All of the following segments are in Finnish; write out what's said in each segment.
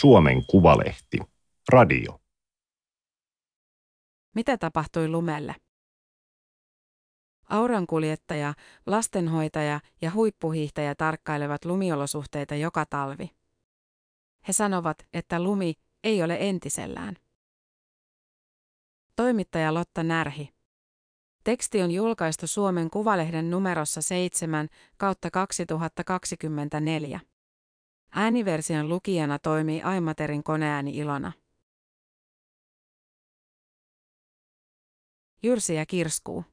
Suomen Kuvalehti. Radio. Mitä tapahtui lumelle? Aurankuljettaja, lastenhoitaja ja huippuhiihtäjä tarkkailevat lumiolosuhteita joka talvi. He sanovat, että lumi ei ole entisellään. Toimittaja Lotta Närhi. Teksti on julkaistu Suomen Kuvalehden numerossa 7 kautta 2024. Ääniversion lukijana toimii Aimaterin koneääni Ilona. Jyrsiä kirskuu.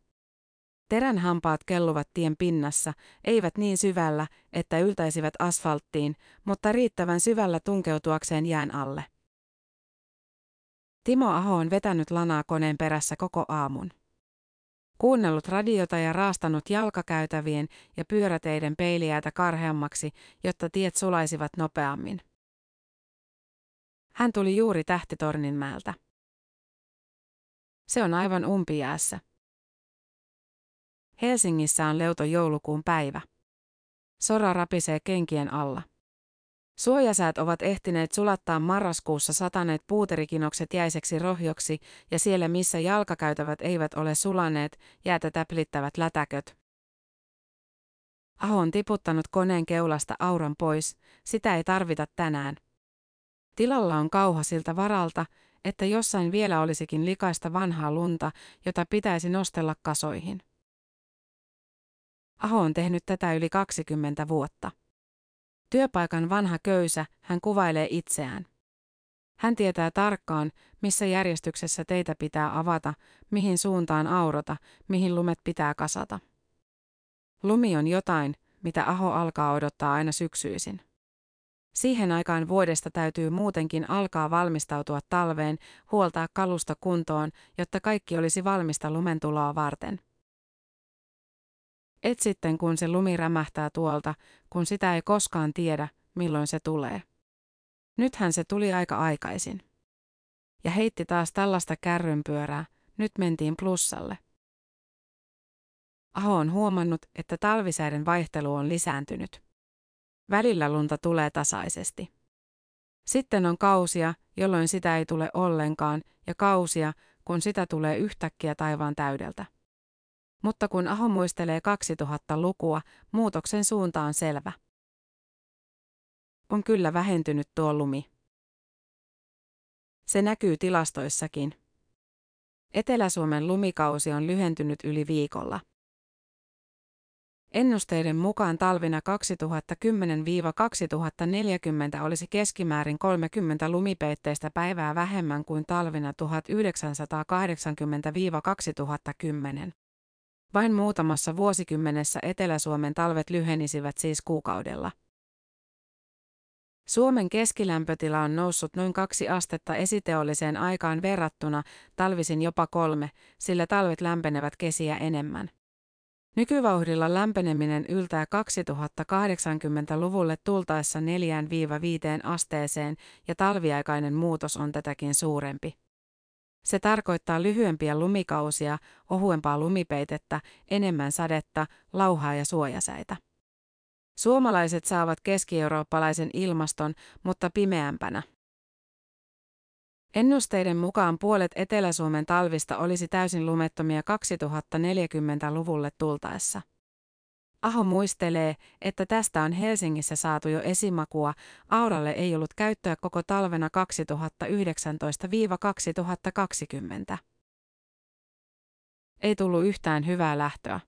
Terän hampaat kelluvat tien pinnassa, eivät niin syvällä, että yltäisivät asfalttiin, mutta riittävän syvällä tunkeutuakseen jään alle. Timo Aho on vetänyt lanaa koneen perässä koko aamun. Kuunnellut radiota ja raastanut jalkakäytävien ja pyöräteiden peiliäitä karheammaksi, jotta tiet sulaisivat nopeammin. Hän tuli juuri Tähtitorninmäeltä. Se on aivan umpijäässä. Helsingissä on leuto joulukuun päivä. Sora rapisee kenkien alla. Suojasäät ovat ehtineet sulattaa marraskuussa sataneet puuterikinokset jäiseksi rohjoksi ja siellä missä jalkakäytävät eivät ole sulaneet, jäätä täplittävät lätäköt. Aho on tiputtanut koneen keulasta auran pois, sitä ei tarvita tänään. Tilalla on kauha siltä varalta, että jossain vielä olisikin likaista vanhaa lunta, jota pitäisi nostella kasoihin. Aho on tehnyt tätä yli 20 vuotta. Työpaikan vanha köysä, hän kuvailee itseään. Hän tietää tarkkaan, missä järjestyksessä teitä pitää avata, mihin suuntaan aurota, mihin lumet pitää kasata. Lumi on jotain, mitä Aho alkaa odottaa aina syksyisin. Siihen aikaan vuodesta täytyy muutenkin alkaa valmistautua talveen, huoltaa kalusta kuntoon, jotta kaikki olisi valmista lumentuloa varten. Et sitten kun se lumi rämähtää tuolta, kun sitä ei koskaan tiedä, milloin se tulee. Nythän se tuli aika aikaisin. Ja heitti taas tällaista kärrynpyörää, nyt mentiin plussalle. Aho on huomannut, että talvisäiden vaihtelu on lisääntynyt. Välillä lunta tulee tasaisesti. Sitten on kausia, jolloin sitä ei tule ollenkaan, ja kausia, kun sitä tulee yhtäkkiä taivaan täydeltä. Mutta kun Aho muistelee 2000-lukua, muutoksen suunta on selvä. On kyllä vähentynyt tuo lumi. Se näkyy tilastoissakin. Etelä-Suomen lumikausi on lyhentynyt yli viikolla. Ennusteiden mukaan talvina 2010-2040 olisi keskimäärin 30 lumipeitteistä päivää vähemmän kuin talvina 1980-2010. Vain muutamassa vuosikymmenessä Etelä-Suomen talvet lyhenisivät siis kuukaudella. Suomen keskilämpötila on noussut noin kaksi astetta esiteolliseen aikaan verrattuna, talvisin jopa kolme, sillä talvet lämpenevät kesiä enemmän. Nykyvauhdilla lämpeneminen yltää 2080-luvulle tultaessa 4-5 asteeseen ja talviaikainen muutos on tätäkin suurempi. Se tarkoittaa lyhyempiä lumikausia, ohuempaa lumipeitettä, enemmän sadetta, lauhaa ja suojasäitä. Suomalaiset saavat keski-eurooppalaisen ilmaston, mutta pimeämpänä. Ennusteiden mukaan puolet Etelä-Suomen talvista olisi täysin lumettomia 2040-luvulle tultaessa. Aho muistelee, että tästä on Helsingissä saatu jo esimakua, Auralle ei ollut käyttöä koko talvena 2019-2020. Ei tullut yhtään hyvää lähtöä.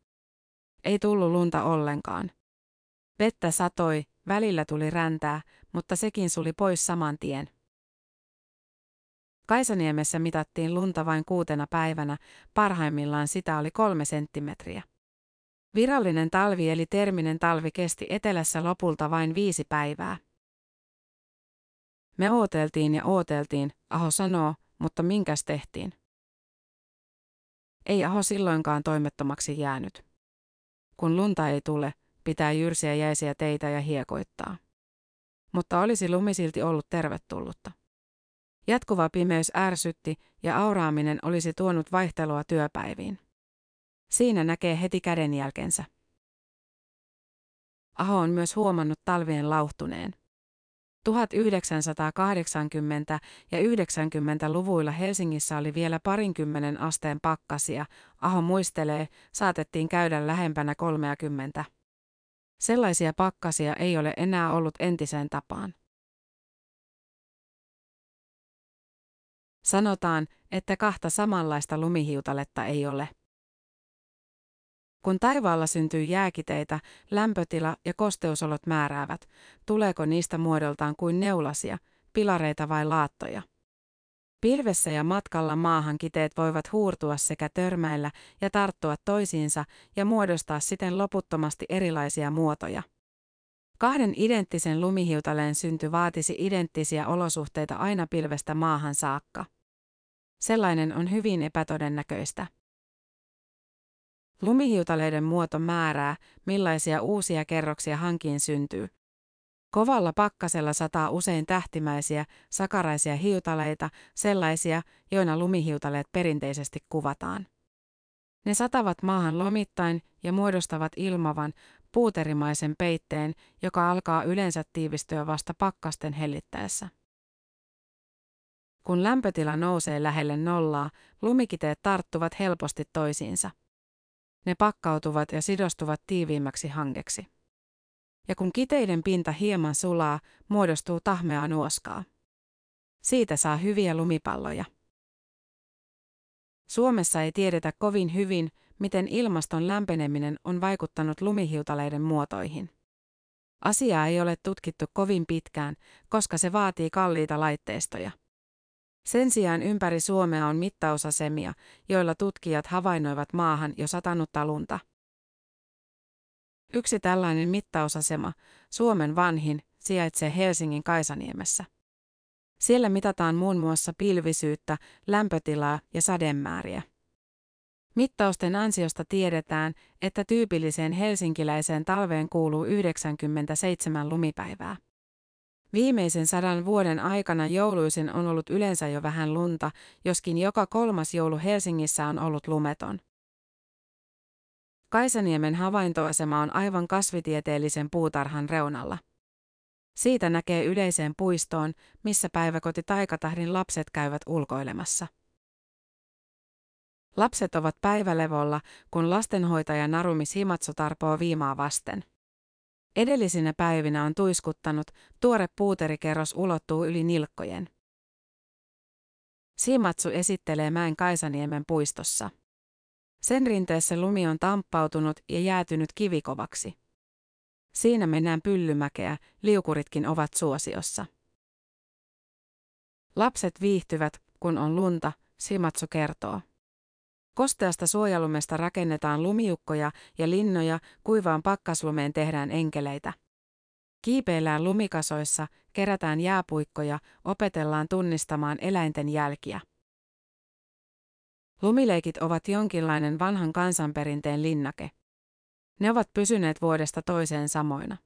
Ei tullut lunta ollenkaan. Vettä satoi, välillä tuli räntää, mutta sekin suli pois saman tien. Kaisaniemessä mitattiin lunta vain kuutena päivänä, parhaimmillaan sitä oli kolme senttimetriä. Virallinen talvi eli terminen talvi kesti etelässä lopulta vain viisi päivää. Me ooteltiin ja ooteltiin, Aho sanoo, mutta minkäs tehtiin? Ei Aho silloinkaan toimettomaksi jäänyt. Kun lunta ei tule, pitää jyrsiä jäisiä teitä ja hiekoittaa. Mutta olisi lumi silti ollut tervetullutta. Jatkuva pimeys ärsytti ja auraaminen olisi tuonut vaihtelua työpäiviin. Siinä näkee heti kädenjälkensä. Aho on myös huomannut talvien lauhtuneen. 1980- ja 90-luvuilla Helsingissä oli vielä parinkymmenen asteen pakkasia, Aho muistelee, saatettiin käydä lähempänä 30. Sellaisia pakkasia ei ole enää ollut entiseen tapaan. Sanotaan, että kahta samanlaista lumihiutaletta ei ole. Kun taivaalla syntyy jääkiteitä, lämpötila ja kosteusolot määräävät, tuleeko niistä muodoltaan kuin neulasia, pilareita vai laattoja. Pilvessä ja matkalla maahan kiteet voivat huurtua sekä törmäillä ja tarttua toisiinsa ja muodostaa siten loputtomasti erilaisia muotoja. Kahden identtisen lumihiutaleen synty vaatisi identtisiä olosuhteita aina pilvestä maahan saakka. Sellainen on hyvin epätodennäköistä. Lumihiutaleiden muoto määrää, millaisia uusia kerroksia hankiin syntyy. Kovalla pakkasella sataa usein tähtimäisiä, sakaraisia hiutaleita, sellaisia, joina lumihiutaleet perinteisesti kuvataan. Ne satavat maahan lomittain ja muodostavat ilmavan, puuterimaisen peitteen, joka alkaa yleensä tiivistyä vasta pakkasten hellittäessä. Kun lämpötila nousee lähelle nollaa, lumikiteet tarttuvat helposti toisiinsa. Ne pakkautuvat ja sidostuvat tiiviimmäksi hangeksi. Ja kun kiteiden pinta hieman sulaa, muodostuu tahmeaa nuoskaa. Siitä saa hyviä lumipalloja. Suomessa ei tiedetä kovin hyvin, miten ilmaston lämpeneminen on vaikuttanut lumihiutaleiden muotoihin. Asiaa ei ole tutkittu kovin pitkään, koska se vaatii kalliita laitteistoja. Sen sijaan ympäri Suomea on mittausasemia, joilla tutkijat havainnoivat maahan jo satanutta lunta. Yksi tällainen mittausasema, Suomen vanhin, sijaitsee Helsingin Kaisaniemessä. Siellä mitataan muun muassa pilvisyyttä, lämpötilaa ja sademääriä. Mittausten ansiosta tiedetään, että tyypilliseen helsinkiläiseen talveen kuuluu 97 lumipäivää. Viimeisen sadan vuoden aikana jouluisin on ollut yleensä jo vähän lunta, joskin joka kolmas joulu Helsingissä on ollut lumeton. Kaisaniemen havaintoasema on aivan kasvitieteellisen puutarhan reunalla. Siitä näkee yleiseen puistoon, missä päiväkoti Taikatahdin lapset käyvät ulkoilemassa. Lapset ovat päivälevolla, kun lastenhoitaja Narumi Himatsu tarpoo viimaa vasten. Edellisinä päivinä on tuiskuttanut, tuore puuterikerros ulottuu yli nilkkojen. Simatsu esittelee mäen Kaisaniemen puistossa. Sen rinteessä lumi on tamppautunut ja jäätynyt kivikovaksi. Siinä mennään pyllymäkeä, liukuritkin ovat suosiossa. Lapset viihtyvät, kun on lunta, Simatsu kertoo. Kosteasta suojalumesta rakennetaan lumiukkoja ja linnoja, kuivaan pakkaslumeen tehdään enkeleitä. Kiipeillään lumikasoissa, kerätään jääpuikkoja, opetellaan tunnistamaan eläinten jälkiä. Lumileikit ovat jonkinlainen vanhan kansanperinteen linnake. Ne ovat pysyneet vuodesta toiseen samoina.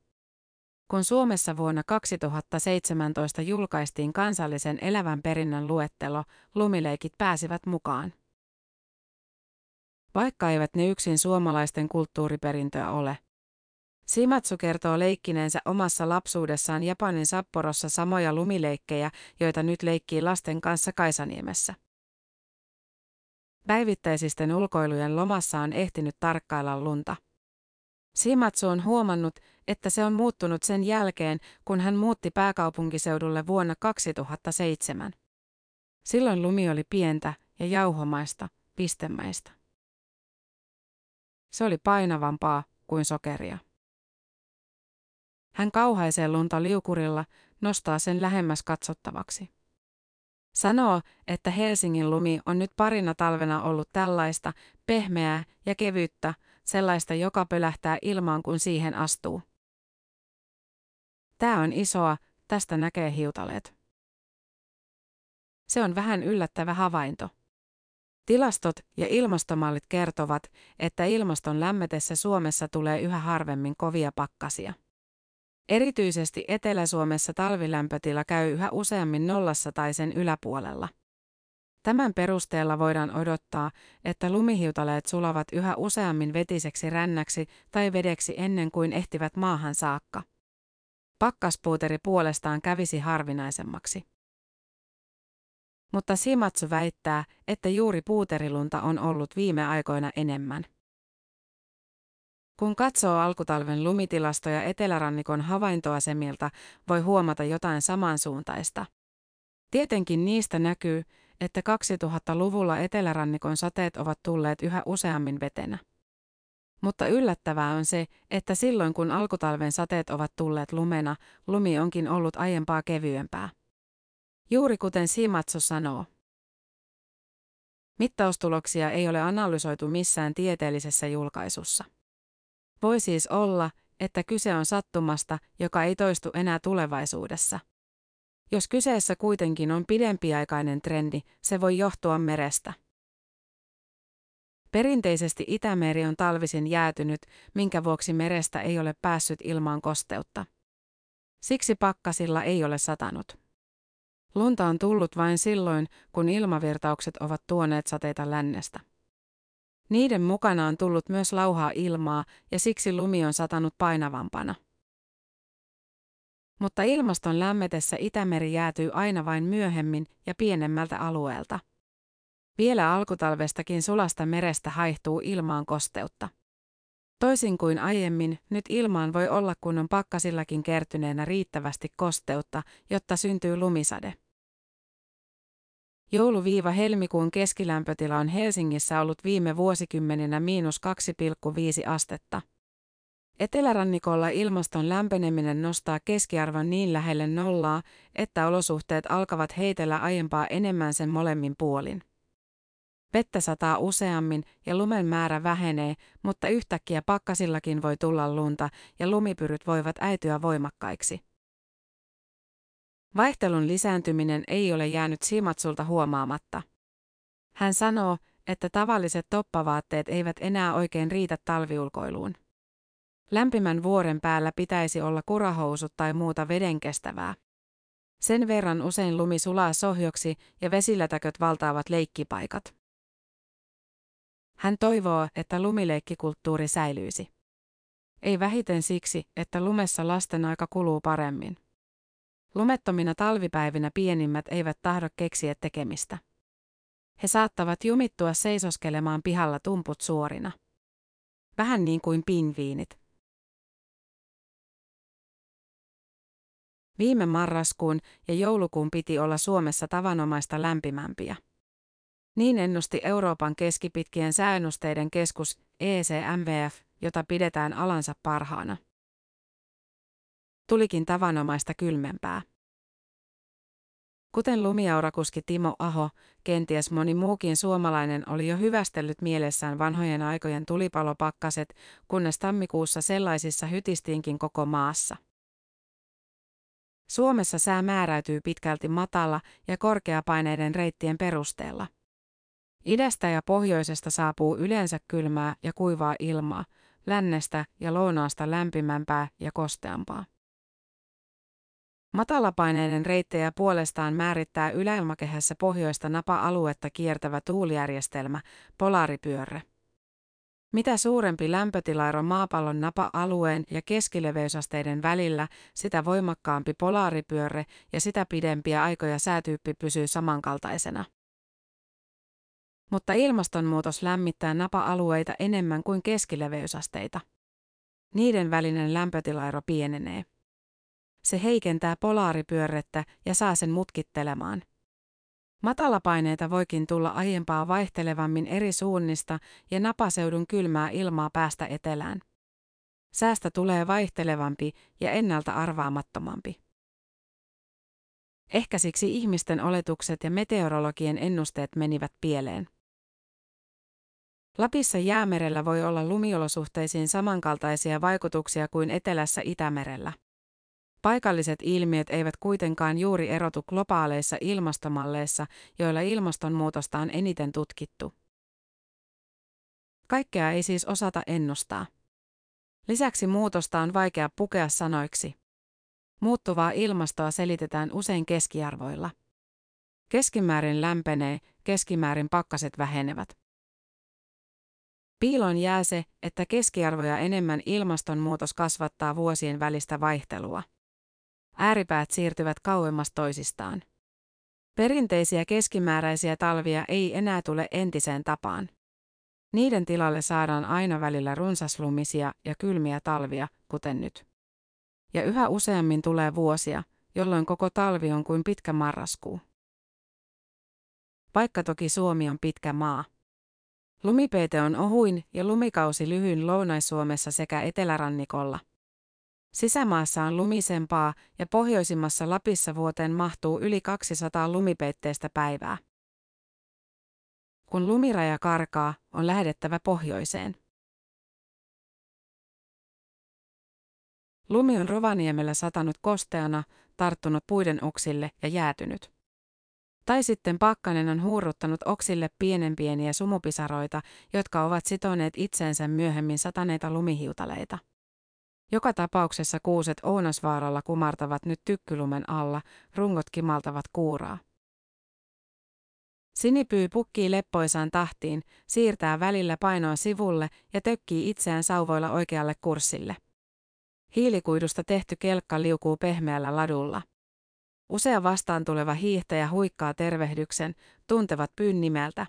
Kun Suomessa vuonna 2017 julkaistiin kansallisen elävän perinnön luettelo, lumileikit pääsivät mukaan. Vaikka eivät ne yksin suomalaisten kulttuuriperintöä ole. Simatsu kertoo leikkineensä omassa lapsuudessaan Japanin Sapporossa samoja lumileikkejä, joita nyt leikkii lasten kanssa Kaisaniemessä. Päivittäisisten ulkoilujen lomassa on ehtinyt tarkkailla lunta. Simatsu on huomannut, että se on muuttunut sen jälkeen, kun hän muutti pääkaupunkiseudulle vuonna 2007. Silloin lumi oli pientä ja jauhomaista, pistemäistä. Se oli painavampaa kuin sokeria. Hän kauhaisee lunta liukurilla, nostaa sen lähemmäs katsottavaksi. Sanoo, että Helsingin lumi on nyt parina talvena ollut tällaista, pehmeää ja kevyttä, sellaista joka pölähtää ilmaan kun siihen astuu. Tämä on isoa, tästä näkee hiutaleet. Se on vähän yllättävä havainto. Tilastot ja ilmastomallit kertovat, että ilmaston lämmetessä Suomessa tulee yhä harvemmin kovia pakkasia. Erityisesti Etelä-Suomessa talvilämpötila käy yhä useammin nollassa tai sen yläpuolella. Tämän perusteella voidaan odottaa, että lumihiutaleet sulavat yhä useammin vetiseksi rännäksi tai vedeksi ennen kuin ehtivät maahan saakka. Pakkaspuuteri puolestaan kävisi harvinaisemmaksi. Mutta Simatsu väittää, että juuri puuterilunta on ollut viime aikoina enemmän. Kun katsoo alkutalven lumitilastoja etelärannikon havaintoasemilta, voi huomata jotain samansuuntaista. Tietenkin niistä näkyy, että 2000-luvulla etelärannikon sateet ovat tulleet yhä useammin vetenä. Mutta yllättävää on se, että silloin kun alkutalven sateet ovat tulleet lumena, lumi onkin ollut aiempaa kevyempää. Juuri kuten Simatsu sanoo. Mittaustuloksia ei ole analysoitu missään tieteellisessä julkaisussa. Voi siis olla, että kyse on sattumasta, joka ei toistu enää tulevaisuudessa. Jos kyseessä kuitenkin on pidempiaikainen trendi, se voi johtua merestä. Perinteisesti Itämeri on talvisin jäätynyt, minkä vuoksi merestä ei ole päässyt ilmaan kosteutta. Siksi pakkasilla ei ole satanut. Lunta on tullut vain silloin, kun ilmavirtaukset ovat tuoneet sateita lännestä. Niiden mukana on tullut myös lauhaa ilmaa ja siksi lumi on satanut painavampana. Mutta ilmaston lämmetessä Itämeri jäätyy aina vain myöhemmin ja pienemmältä alueelta. Vielä alkutalvestakin sulasta merestä haihtuu ilmaan kosteutta. Toisin kuin aiemmin, nyt ilmaan voi olla kunnon pakkasillakin kertyneenä riittävästi kosteutta, jotta syntyy lumisade. Jouluviiva helmikuun keskilämpötila on Helsingissä ollut viime vuosikymmeninä miinus 2,5 astetta. Etelärannikolla ilmaston lämpeneminen nostaa keskiarvon niin lähelle nollaa, että olosuhteet alkavat heitellä aiempaa enemmän sen molemmin puolin. Vettä sataa useammin ja lumen määrä vähenee, mutta yhtäkkiä pakkasillakin voi tulla lunta ja lumipyryt voivat äityä voimakkaiksi. Vaihtelun lisääntyminen ei ole jäänyt Simatsulta huomaamatta. Hän sanoo, että tavalliset toppavaatteet eivät enää oikein riitä talviulkoiluun. Lämpimän vuoren päällä pitäisi olla kurahousut tai muuta vedenkestävää. Sen verran usein lumi sulaa sohjoksi ja vesilätäköt valtaavat leikkipaikat. Hän toivoo, että lumileikkikulttuuri säilyisi. Ei vähiten siksi, että lumessa lasten aika kuluu paremmin. Lumettomina talvipäivinä pienimmät eivät tahdo keksiä tekemistä. He saattavat jumittua seisoskelemaan pihalla tumput suorina. Vähän niin kuin pingviinit. Viime marraskuun ja joulukuun piti olla Suomessa tavanomaista lämpimämpiä. Niin ennusti Euroopan keskipitkien sääennusteiden keskus ECMVF, jota pidetään alansa parhaana. Tulikin tavanomaista kylmempää. Kuten lumiaurakuski Timo Aho, kenties moni muukin suomalainen oli jo hyvästellyt mielessään vanhojen aikojen tulipalopakkaset, kunnes tammikuussa sellaisissa hytistiinkin koko maassa. Suomessa sää määräytyy pitkälti matala ja korkeapaineiden reittien perusteella. Idästä ja pohjoisesta saapuu yleensä kylmää ja kuivaa ilmaa, lännestä ja lounaasta lämpimämpää ja kosteampaa. Matalapaineiden reittejä puolestaan määrittää yläilmakehässä pohjoista napa-aluetta kiertävä tuulijärjestelmä, polaaripyörre. Mitä suurempi lämpötilaero maapallon napa-alueen ja keskileveysasteiden välillä, sitä voimakkaampi polaaripyörre ja sitä pidempiä aikoja säätyyppi pysyy samankaltaisena. Mutta ilmastonmuutos lämmittää napa-alueita enemmän kuin keskileveysasteita. Niiden välinen lämpötilaero pienenee. Se heikentää polaaripyörrettä ja saa sen mutkittelemaan. Matalapaineita voikin tulla aiempaa vaihtelevammin eri suunnista ja napaseudun kylmää ilmaa päästä etelään. Säästä tulee vaihtelevampi ja ennalta arvaamattomampi. Ehkä siksi ihmisten oletukset ja meteorologien ennusteet menivät pieleen. Lapissa jäämerellä voi olla lumiolosuhteisiin samankaltaisia vaikutuksia kuin etelässä Itämerellä. Paikalliset ilmiöt eivät kuitenkaan juuri erotu globaaleissa ilmastomalleissa, joilla ilmastonmuutosta on eniten tutkittu. Kaikkea ei siis osata ennustaa. Lisäksi muutosta on vaikea pukea sanoiksi. Muuttuvaa ilmastoa selitetään usein keskiarvoilla. Keskimäärin lämpenee, keskimäärin pakkaset vähenevät. Piilon jää se, että keskiarvoja enemmän ilmastonmuutos kasvattaa vuosien välistä vaihtelua. ääripäät siirtyvät kauemmas toisistaan. Perinteisiä keskimääräisiä talvia ei enää tule entiseen tapaan. Niiden tilalle saadaan aina välillä runsaslumisia ja kylmiä talvia, kuten nyt. Ja yhä useammin tulee vuosia, jolloin koko talvi on kuin pitkä marraskuu. Vaikka toki Suomi on pitkä maa. Lumipeite on ohuin ja lumikausi lyhyin Lounais-Suomessa sekä etelärannikolla. Sisämaassa on lumisempaa ja pohjoisimmassa Lapissa vuoteen mahtuu yli 200 lumipeitteistä päivää. Kun lumiraja karkaa, on lähdettävä pohjoiseen. Lumi on Rovaniemellä satanut kosteana, tarttunut puiden oksille ja jäätynyt. Tai sitten pakkanen on huuruttanut oksille pienen pieniä sumupisaroita, jotka ovat sitoneet itseensä myöhemmin sataneita lumihiutaleita. Joka tapauksessa kuuset Ounasvaaralla kumartavat nyt tykkylumen alla, rungot kimaltavat kuuraa. Sinipyy pukkii leppoisaan tahtiin, siirtää välillä painoa sivulle ja tökkii itseään sauvoilla oikealle kurssille. Hiilikuidusta tehty kelkka liukuu pehmeällä ladulla. Usea vastaan tuleva hiihtäjä huikkaa tervehdyksen, tuntevat pyyn nimeltä.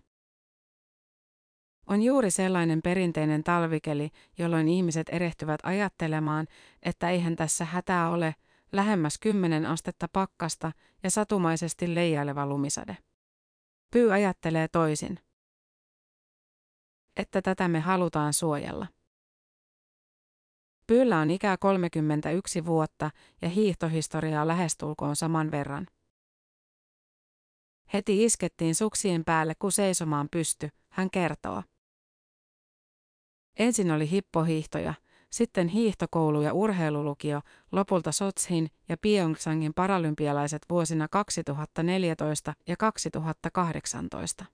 On juuri sellainen perinteinen talvikeli, jolloin ihmiset erehtyvät ajattelemaan, että eihän tässä hätää ole, lähemmäs kymmenen astetta pakkasta ja satumaisesti leijaileva lumisade. Pyy ajattelee toisin. Että tätä me halutaan suojella. Pyyllä on ikää 31 vuotta ja hiihtohistoriaa lähestulkoon saman verran. Heti iskettiin suksien päälle, kun seisomaan pysty, hän kertoo. Ensin oli hippohiihtoja, sitten hiihtokoulu ja urheilulukio, lopulta Sotshin ja Pyeongchangin paralympialaiset vuosina 2014 ja 2018.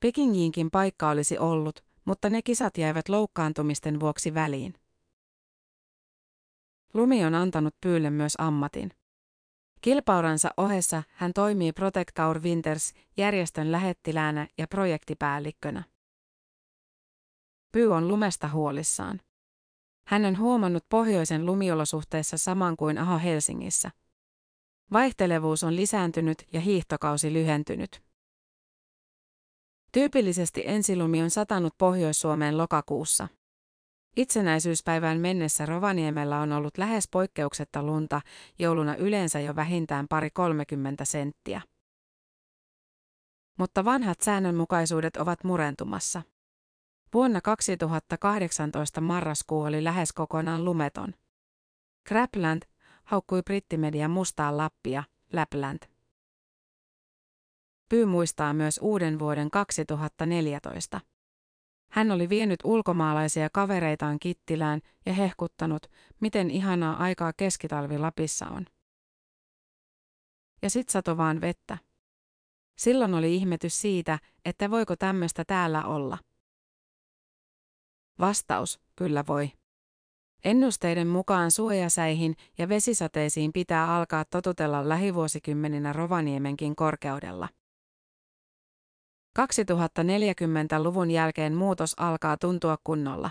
Pekingiinkin paikka olisi ollut, mutta ne kisat jäivät loukkaantumisten vuoksi väliin. Lumi on antanut Pyylle myös ammatin. Kilpauransa ohessa hän toimii Protect Our Winters järjestön lähettiläänä ja projektipäällikkönä. Pyy on lumesta huolissaan. Hän on huomannut pohjoisen lumiolosuhteissa saman kuin Aho Helsingissä. Vaihtelevuus on lisääntynyt ja hiihtokausi lyhentynyt. Tyypillisesti ensilumi on satanut Pohjois-Suomeen lokakuussa. Itsenäisyyspäivään mennessä Rovaniemellä on ollut lähes poikkeuksetta lunta, jouluna yleensä jo vähintään pari 30 senttiä. Mutta vanhat säännönmukaisuudet ovat murentumassa. Vuonna 2018 marraskuu oli lähes kokonaan lumeton. Crapland haukkui brittimedia mustaa Lappia, Lapland. Pyy muistaa myös uuden vuoden 2014. Hän oli vienyt ulkomaalaisia kavereitaan Kittilään ja hehkuttanut, miten ihanaa aikaa keskitalvi Lapissa on. Ja sit sato vaan vettä. Silloin oli ihmetys siitä, että voiko tämmöistä täällä olla. Vastaus, kyllä voi. Ennusteiden mukaan suojasäihin ja vesisateisiin pitää alkaa totutella lähivuosikymmeninä Rovaniemenkin korkeudella. 2040-luvun jälkeen muutos alkaa tuntua kunnolla.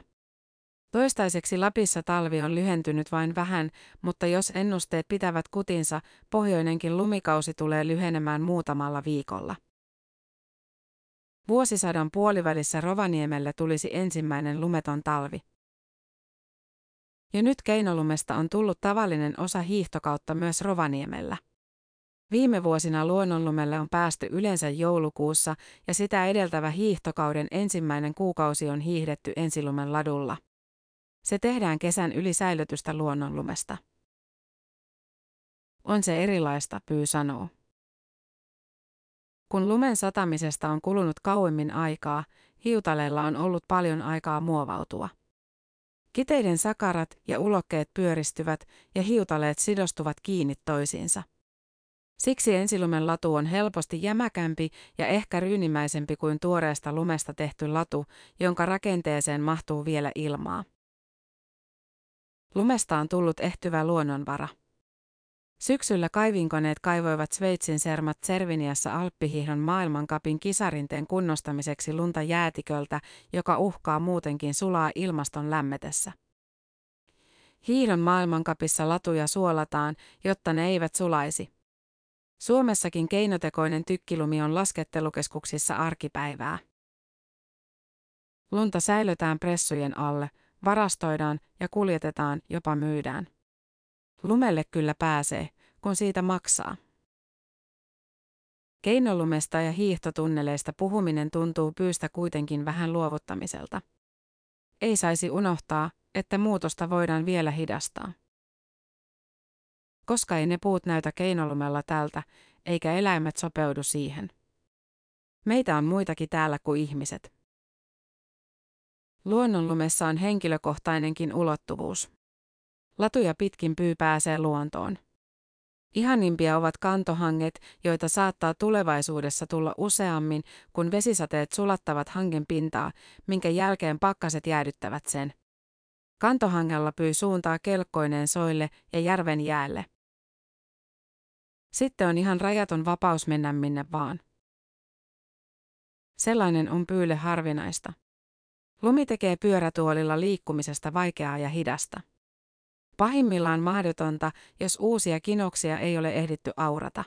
Toistaiseksi Lapissa talvi on lyhentynyt vain vähän, mutta jos ennusteet pitävät kutinsa, pohjoinenkin lumikausi tulee lyhenemään muutamalla viikolla. Vuosisadan puolivälissä Rovaniemelle tulisi ensimmäinen lumeton talvi. Ja nyt keinolumesta on tullut tavallinen osa hiihtokautta myös Rovaniemellä. Viime vuosina luonnonlumelle on päästy yleensä joulukuussa ja sitä edeltävä hiihtokauden ensimmäinen kuukausi on hiihdetty ensilumen ladulla. Se tehdään kesän yli säilytystä luonnonlumesta. On se erilaista, Pyy sanoo. Kun lumen satamisesta on kulunut kauemmin aikaa, hiutaleilla on ollut paljon aikaa muovautua. Kiteiden sakarat ja ulokkeet pyöristyvät ja hiutaleet sidostuvat kiinni toisiinsa. Siksi ensilumen latu on helposti jämäkämpi ja ehkä ryynimäisempi kuin tuoreesta lumesta tehty latu, jonka rakenteeseen mahtuu vielä ilmaa. Lumesta on tullut ehtyvä luonnonvara. Syksyllä kaivinkoneet kaivoivat Sveitsin Sermat Serviniassa Alppihiihdon maailmankapin kisarinteen kunnostamiseksi lunta jäätiköltä, joka uhkaa muutenkin sulaa ilmaston lämmetessä. Hiidon maailmankapissa latuja suolataan, jotta ne eivät sulaisi. Suomessakin keinotekoinen tykkilumi on laskettelukeskuksissa arkipäivää. Lunta säilötään pressujen alle, varastoidaan ja kuljetetaan, jopa myydään. Lumelle kyllä pääsee, kun siitä maksaa. Keinolumesta ja hiihtotunneleista puhuminen tuntuu pyystä kuitenkin vähän luovuttamiselta. Ei saisi unohtaa, että muutosta voidaan vielä hidastaa. Koska ei ne puut näytä keinolumella tältä, eikä eläimet sopeudu siihen. Meitä on muitakin täällä kuin ihmiset. Luonnonlumessa on henkilökohtainenkin ulottuvuus. Latuja pitkin pyy pääsee luontoon. Ihanimpia ovat kantohanget, joita saattaa tulevaisuudessa tulla useammin, kun vesisateet sulattavat hangen pintaa, minkä jälkeen pakkaset jäädyttävät sen. Kantohangella pyy suuntaa kelkkoineen soille ja järven jäälle. Sitten on ihan rajaton vapaus mennä minne vaan. Sellainen on pyyle harvinaista. Lumi tekee pyörätuolilla liikkumisesta vaikeaa ja hidasta. Pahimmillaan mahdotonta, jos uusia kinoksia ei ole ehditty aurata.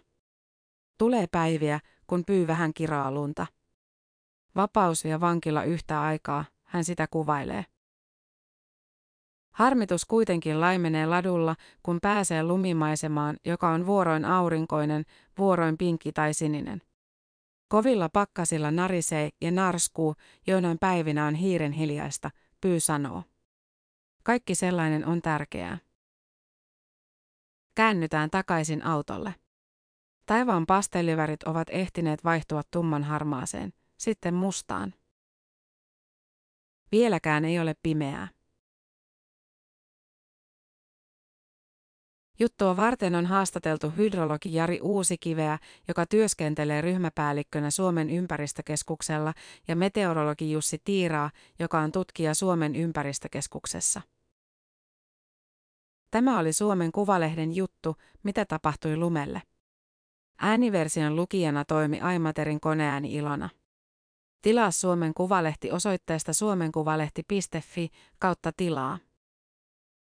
Tulee päiviä, kun pyy vähän kiraa lunta. Vapaus ja vankila yhtä aikaa, hän sitä kuvailee. Harmitus kuitenkin laimenee ladulla, kun pääsee lumimaisemaan, joka on vuoroin aurinkoinen, vuoroin pinkki tai sininen. Kovilla pakkasilla narisee ja narskuu, joinain päivinä on hiiren hiljaista, pyy sanoo. Kaikki sellainen on tärkeää. Käännytään takaisin autolle. Taivaan pastellivärit ovat ehtineet vaihtua tumman harmaaseen, sitten mustaan. Vieläkään ei ole pimeää. Juttua varten on haastateltu hydrologi Jari Uusikiveä, joka työskentelee ryhmäpäällikkönä Suomen ympäristökeskuksella, ja meteorologi Jussi Tiiraa, joka on tutkija Suomen ympäristökeskuksessa. Tämä oli Suomen Kuvalehden juttu, mitä tapahtui lumelle. Ääniversion lukijana toimi Aimaterin koneääni Ilona. Tilaa Suomen Kuvalehti osoitteesta suomenkuvalehti.fi kautta tilaa.